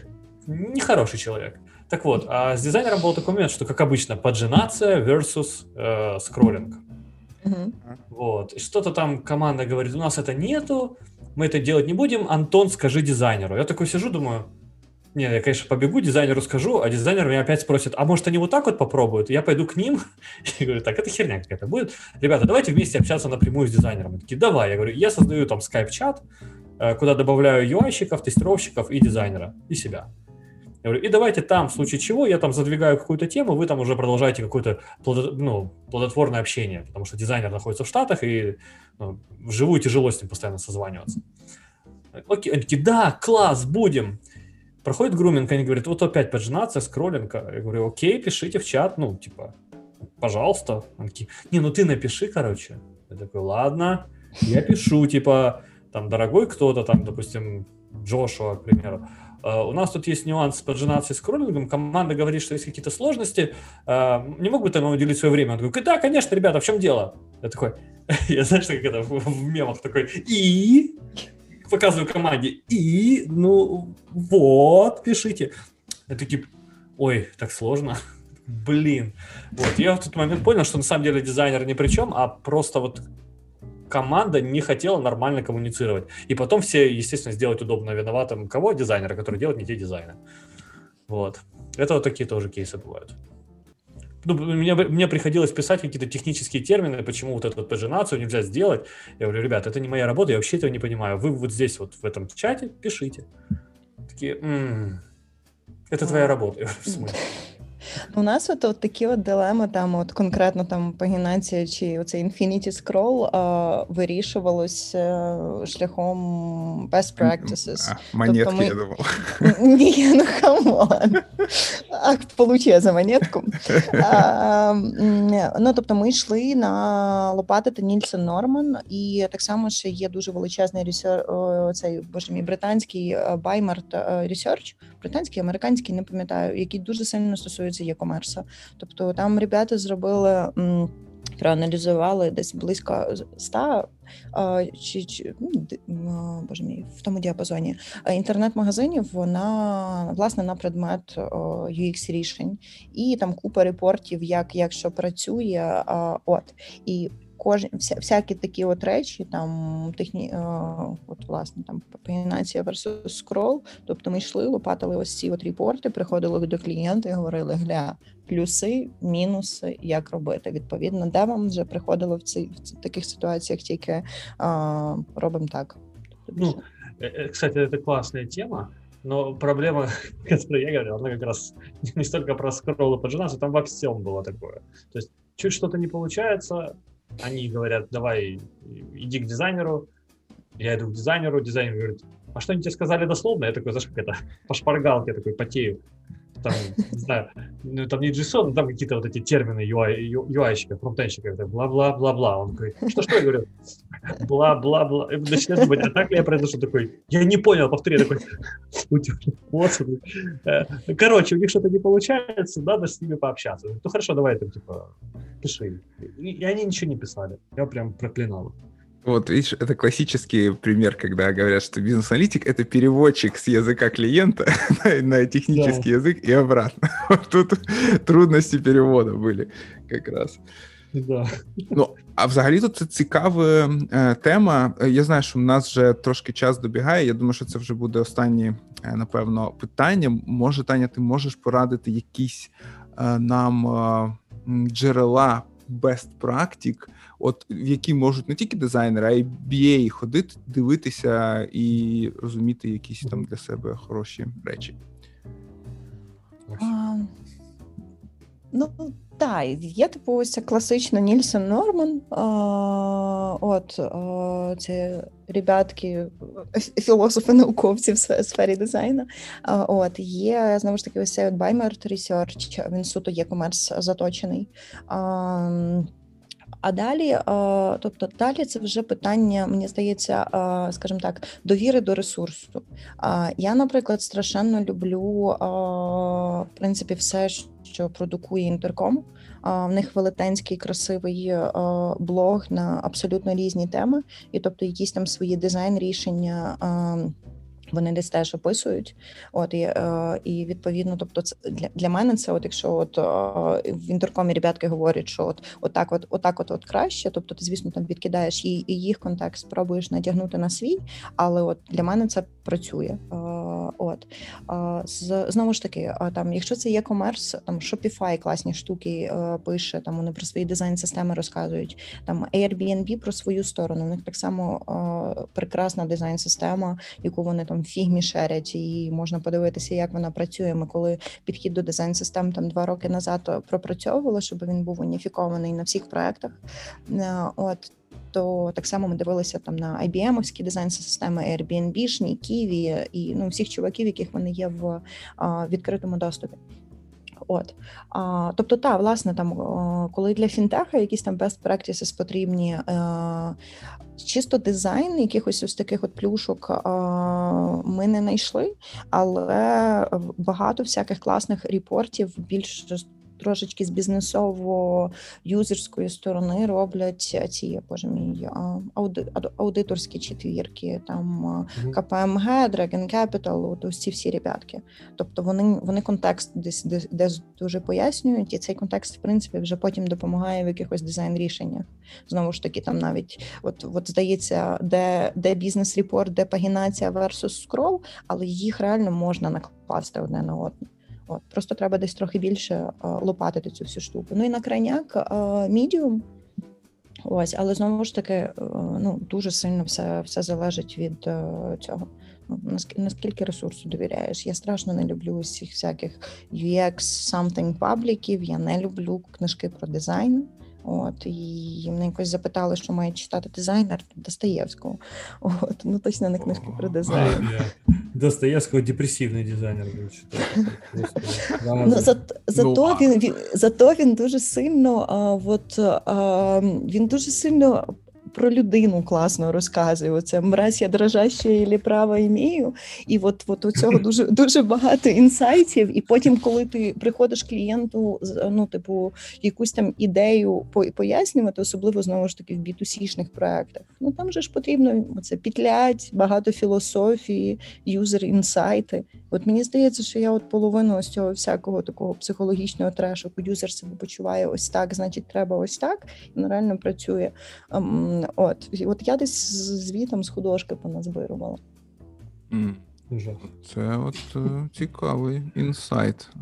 нехороший человек. Так вот, а с дизайнером был такой момент, что, как обычно, поджинация versus э, скроллинг. Uh-huh. Вот. И что-то там команда говорит, у нас это нету, мы это делать не будем, Антон, скажи дизайнеру. Я такой сижу, думаю, не, я, конечно, побегу, дизайнеру скажу, а дизайнер меня опять спросит, а может они вот так вот попробуют? Я пойду к ним и говорю, так, это херня какая-то будет. Ребята, давайте вместе общаться напрямую с дизайнером. Они такие, давай. Я говорю, я создаю там скайп-чат, э, куда добавляю UI-щиков, тестировщиков и дизайнера, и себя. Я говорю, и давайте там, в случае чего, я там задвигаю какую-то тему, вы там уже продолжаете какое-то ну, плодотворное общение, потому что дизайнер находится в Штатах, и ну, вживую тяжело с ним постоянно созваниваться. Окей, они такие, да, класс, будем. Проходит груминг, они говорят, вот опять поджинаться, скроллинг. Я говорю, окей, пишите в чат, ну, типа, пожалуйста. Они такие, не, ну ты напиши, короче. Я такой, ладно, я пишу, типа, там, дорогой кто-то, там, допустим, Джошуа, к примеру, у нас тут есть нюанс с поджинацией скроллингом. Команда говорит, что есть какие-то сложности. Э, не мог бы ты нам уделить свое время? Он такой, да, конечно, ребята, в чем дело? Я такой, я знаешь, как это в мемах такой, и показываю команде, и, ну, вот, пишите. Я такие, ой, так сложно. Блин. Вот, я в тот момент понял, что на самом деле дизайнер ни при чем, а просто вот команда не хотела нормально коммуницировать. И потом все, естественно, сделать удобно виноватым кого? Дизайнера, который делает не те дизайны. Вот. Это вот такие тоже кейсы бывают. Ну, мне, мне приходилось писать какие-то технические термины, почему вот эту пажинацию нельзя сделать. Я говорю, ребят, это не моя работа, я вообще этого не понимаю. Вы вот здесь вот в этом чате пишите. Такие, м-м, это твоя работа. В смысле? У нас от, от такі от дилеми, там, от конкретно там пагінація чи оцей Infinity Scroll а, вирішувалось а, шляхом best practices. Монетки, тобто ми... я думав. Ні, ну камон. Акт получив за монетку. А, ну, тобто ми йшли на Лопати та Нільсен Норман, і так само ще є дуже величезний ресер... цей, боже мій, британський Баймарт Research, британський, американський, не пам'ятаю, який дуже сильно стосується стосується e-commerce. Тобто там ребята зробили. Проаналізували десь близько 100 чи, чи ну, боже мій в тому діапазоні інтернет-магазинів на власне на предмет UX рішень, і там купа репортів, як як що працює. От і кожні вся, всякі такі от речі, там техні, от власне там пагінація versus скрол. Тобто ми йшли, лопатили ось ці от репорти, приходили до клієнта і говорили: гля, плюси, мінуси, як робити. Відповідно, де вам вже приходило в ці в таких ситуаціях, тільки а, робимо так. Ну, э, э, кстати, это классная тема. Но проблема, которую я говорил, она как раз не столько про скролл и поджинаться, там во всем было такое. То есть чуть что-то не получается, они говорят, давай, иди к дизайнеру. Я иду к дизайнеру, дизайнер говорит, а что они тебе сказали дословно? Я такой, знаешь, как это, по шпаргалке такой потею там, не знаю, ну, там не JSON, там какие-то вот эти термины UI, UI-щика, фронтенщика, бла-бла-бла-бла. Он говорит, что-что, я говорю, бла-бла-бла. Начинает думать, а так ли я произношу такой, я не понял, повтори, такой, вот, э, короче, у них что-то не получается, надо с ними пообщаться. Ну, хорошо, давай, там, типа, пиши. И они ничего не писали. Я прям проклинал. Вот, видишь, это классический пример, когда говорят, что бизнес-аналитик — это переводчик с языка клиента на технический да. язык и обратно. Тут трудності переводу були якраз. Да. Ну, а взагалі то це цікава е, тема. Я знаю, що в нас вже трошки час добігає. Я думаю, що це вже буде останнє, е, напевно, питання. Може, Таня, ти можеш порадити якісь е, нам е, джерела best практик, от в які можуть не тільки дизайнери, а й BA ходити, дивитися і розуміти якісь там для себе хороші речі. Ну, так, є типу ось класично Нільсен Норман. А, От а, це ребятки, філософи, науковці в сфері дизайну. А, От є знову ж таки ось цей от Bymert Research, він суто є комерс заточений. А, а далі, тобто, далі це вже питання, мені здається, скажімо так, довіри до ресурсу. Я, наприклад, страшенно люблю в принципі все, що продукує інтерком. В них велетенський красивий блог на абсолютно різні теми, і тобто, якісь там свої дизайн рішення. Вони десь теж описують, от і е, і відповідно, тобто, це для для мене це, от якщо от е, в інтеркомі ребятки говорять, що от отак, от отак, от от краще. Тобто, ти звісно там відкидаєш і їх контекст, спробуєш надягнути на свій, але от для мене це працює. Е, от з знову ж таки, там, якщо це є комерс, там Shopify класні штуки пише, там вони про свої дизайн-системи розказують. Там Airbnb про свою сторону. У них так само прекрасна дизайн-система, яку вони там фігмі шерять, і можна подивитися, як вона працює. Ми коли підхід до дизайн-систем там два роки назад пропрацьовували, щоб він був уніфікований на всіх проектах. Е, от то так само ми дивилися там на IBM-овські дизайн-системи, Airbnb-шні, Kiwi і ну всіх чуваків, яких вони є в а, відкритому доступі. От а, тобто, та власне, там коли для фінтеха якісь там best practices потрібні, е, чисто дизайн якихось ось таких от плюшок а, ми не знайшли, але багато всяких класних репортів більш трошечки з бізнесово-юзерської сторони роблять ці боже мій ауди, аудиторські четвірки, там mm-hmm. КПМГ, Dragon Capital, от ці всі ребятки. Тобто вони вони контекст десь десь, десь дуже пояснюють, і цей контекст, в принципі, вже потім допомагає в якихось дизайн-рішеннях. Знову ж таки, там навіть от от здається, де де business report, де пагінація versus scroll, але їх реально можна накласти одне на одне. От Просто треба десь трохи більше лопатити цю всю штуку. Ну і на крайняк мідіум. Ось, але знову ж таки, ну дуже сильно все все залежить від цього. Ну, наскільки ресурсу довіряєш? Я страшно не люблю усіх всяких UX, something пабліків. Я не люблю книжки про дизайн. От і мене якось запитали, що має читати дизайнер Достоєвського. От ну точно не книжки про дизайн. Достоєвського депресивний дизайнер був читати. Ну, за, зато ну, він, він зато він дуже сильно а, от, а, він дуже сильно про людину класно розказує. Оце мразь я дрожаща і право імію. І от от у цього дуже дуже багато інсайтів. І потім, коли ти приходиш клієнту, ну, типу, якусь там ідею пояснювати, особливо знову ж таки в B2C-шних проектах, ну там же ж потрібно це пітлять, багато філософії, юзер інсайти. От мені здається, що я от половину ось цього всякого такого психологічного трешу, юзер себе почуває ось так, значить, треба ось так, воно реально працює. Ем, от от я десь звітом з художки поназбирувала. Mm. Це от е, цікавий інсайт.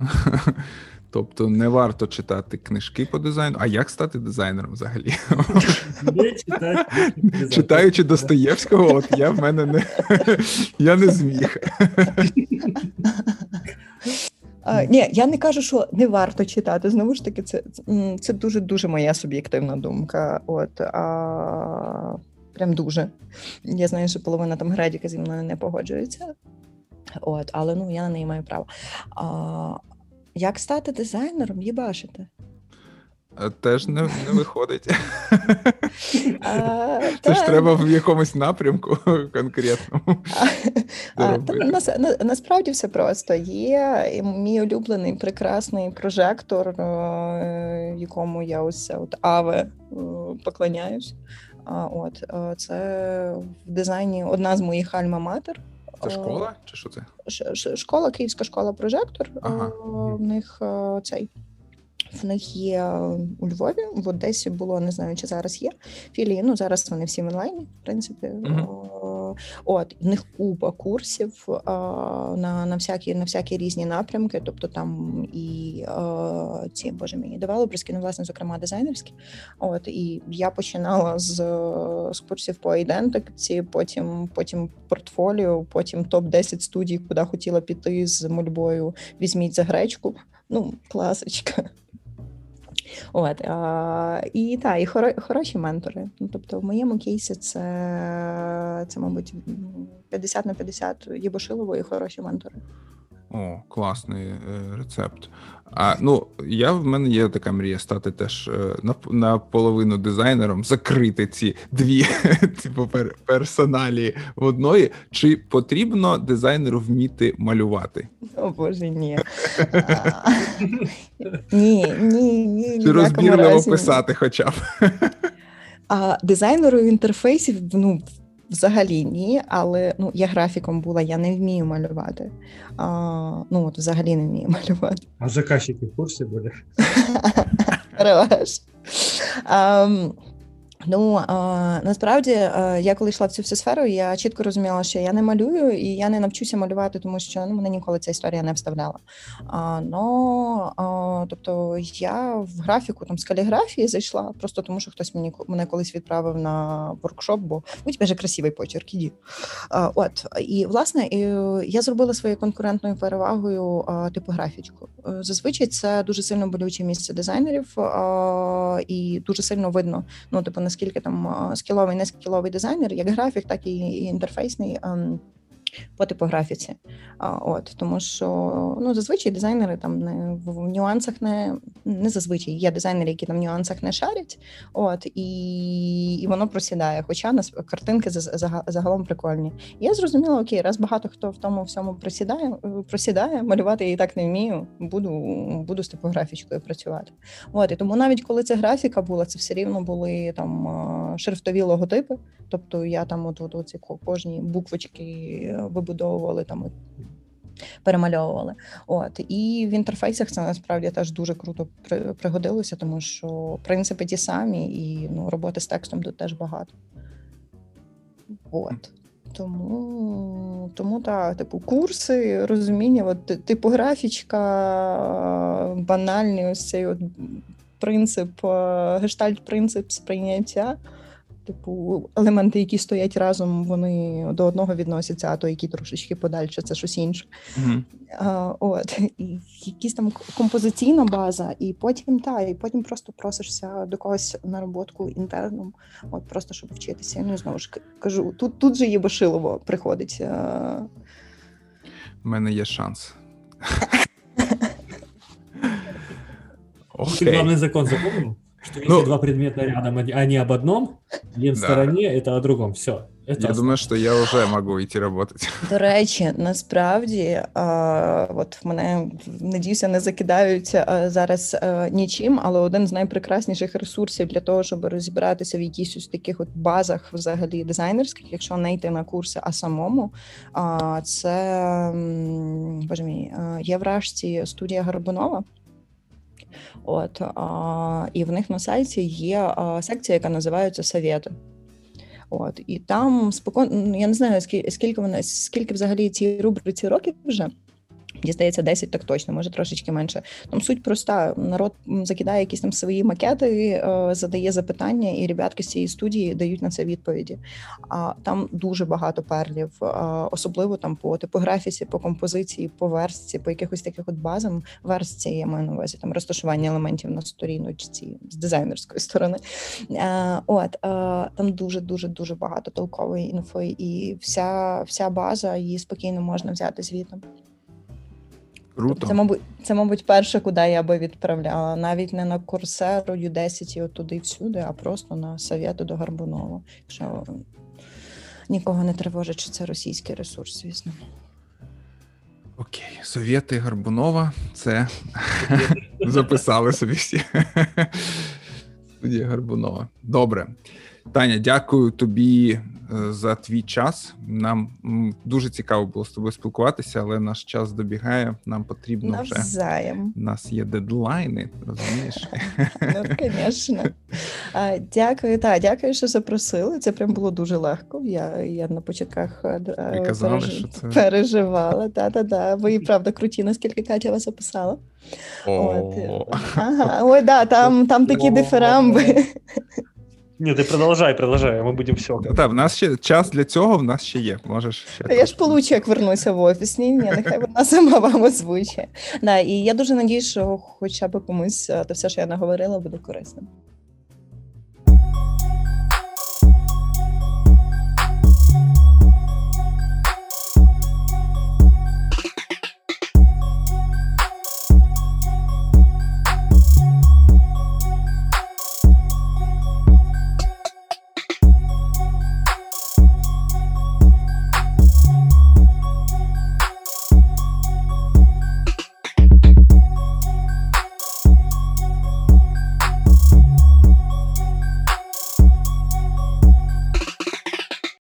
Тобто не варто читати книжки по дизайну. А як стати дизайнером взагалі? Читаючи Достоєвського, от я в мене не я не зміг. Ні, я не кажу, що не варто читати. Знову ж таки, це це дуже дуже моя суб'єктивна думка. От а, прям дуже. Я знаю, що половина там градіка зі мною не погоджується. От, але ну я на неї маю право. А, Як стати дизайнером, їбашити? Теж не не виходить. А, Це ж треба в якомусь напрямку конкретному. А, та, на, на, Насправді все просто. Є мій улюблений прекрасний прожектор, е, якому я ось от Аве е, поклоняюсь. От Це в дизайні одна з моїх альма-матер. Це школа? Чи що це? Школа, Київська школа прожектор. Ага. В них цей. В них є у Львові, в Одесі було, не знаю, чи зараз є філії. Ну зараз вони всі в онлайні, в принципі. Uh-huh. От в них купа курсів на на всякі на всякі різні напрямки. Тобто там і ці боже мій девелоперські, ну власне, зокрема, дизайнерські. От і я починала з з курсів по ідентиці, потім потім портфоліо, потім топ 10 студій, куди хотіла піти з мольбою. Візьміть за гречку. Ну, класочка. От, а, І так, і хоро, хороші ментори. Ну, Тобто, в моєму кейсі це, це, мабуть, 50 на 50 Єбошилово і хороші ментори. О, класний е, рецепт. А ну я в мене є така мрія стати теж е, на наполовину дизайнером, закрити ці дві типу, персоналі в одної. Чи потрібно дизайнеру вміти малювати? О Боже, ні. Ні, ні, ні. Чи розбірливо писати, хоча б. А дизайнеру інтерфейсів ну Взагалі ні, але ну я графіком була, я не вмію малювати. А, Ну от взагалі не вмію малювати. А заказчики в курсі були? Хорош. Ну а, насправді я коли йшла в цю всю сферу, я чітко розуміла, що я не малюю і я не навчуся малювати, тому що ну мене ніколи ця історія не вставляла. А, но, а, Тобто я в графіку там з каліграфії зайшла, просто тому що хтось мені мене колись відправив на воркшоп, бо у тебе же красивий почерк, іді. А, От і власне я зробила своєю конкурентною перевагою типографічку. Зазвичай це дуже сильно болюче місце дизайнерів, а, і дуже сильно видно. Ну, типу, наскільки там скіловий, не скіловий дизайнер, як графік, так і інтерфейсний. По типографіці. От Тому що ну, зазвичай дизайнери там не в нюансах не не зазвичай є дизайнери, які там в нюансах не шарять, от і і воно просідає. Хоча нас картинки загалом прикольні. я зрозуміла, окей, раз багато хто в тому всьому просідає, просідає, малювати я і так не вмію, буду буду з типографічкою працювати. От І тому навіть коли це графіка була, це все рівно були там шрифтові логотипи. Тобто я там от, от, ці кожні буквочки вибудовували там. Перемальовували. От І в інтерфейсах це насправді теж дуже круто пригодилося, тому що принципи ті самі, і ну, роботи з текстом тут теж багато. От. Тому тому так, типу, курси, розуміння, от, типографічка, банальний ось цей от принцип, е, гештальт-принцип сприйняття. Типу, елементи, які стоять разом, вони до одного відносяться, а то які трошечки подальше, це щось інше. Mm-hmm. А, От і якісь там композиційна база, і потім та, і потім просто просишся до когось на роботку інтерном, от просто щоб вчитися. Ну знову ж кажу, тут тут же є Башилово приходить. У мене є шанс. Главний закон запомнив? Что если ну, два предмета рядом, они об одном, один да. в стороне, это о другом. Все. Это я думаю, що я вже можу йти працювати. До речі, насправді, а, от мене надіюся, не закидають а, зараз а, нічим, але один з найпрекрасніших ресурсів для того, щоб розібратися в якихось ось таких от базах, взагалі дизайнерських, якщо не йти на курси, а самому, а, це боже мій є в студія Горбунова. От а, і в них на сайті є секція, яка називається Совєти. От і там спокійно, я не знаю, скільки вона скільки взагалі цій рубриці років вже. Мені здається, 10 так точно, може трошечки менше. Там суть проста: народ закидає якісь там свої макети, е, задає запитання, і ребятки з цієї студії дають на це відповіді. А там дуже багато перлів, особливо там по типографіці, по композиції, по верстці, по якихось таких от базам. Верстці я маю на увазі там розташування елементів на сторіночці з дизайнерської сторони. От там дуже дуже дуже багато толкової інфи, і вся, вся база її спокійно можна взяти звітом. Круто. Це, мабуть, це, мабуть, перше, куди я би відправляла. Навіть не на Курсеру, Ю10 і отуди всюди, а просто на Совєту до Гарбунова. Якщо нікого не тривожить, що це російський ресурс, звісно. Окей, Совєти Гарбунова. Це записали собі всі. Студія Гарбунова. Добре. Таня, дякую тобі Е, за твій час. Нам дуже цікаво було з тобою спілкуватися, але наш час добігає. Нам потрібно Навзаєм. вже У нас є дедлайни. Розумієш? Ну, звісно. Дякую, та дякую, що запросили. Це прям було дуже легко. Я я на початках е, казали, переж... що це... переживала. Та-та-та. Ви правда круті, наскільки Катя вас описала. От. Ага. Ой, да, там, там такі дифирамби. Ні, ти продовжай, продовжай, ми будемо все. Так, в нас ще час для цього, в нас ще є. Можеш ще. Я ж получу, як вернуся в офіс. Ні, ні, нехай вона сама вам озвучує. Да, І я дуже надію, що хоча б комусь те все, що я наговорила, буде корисним.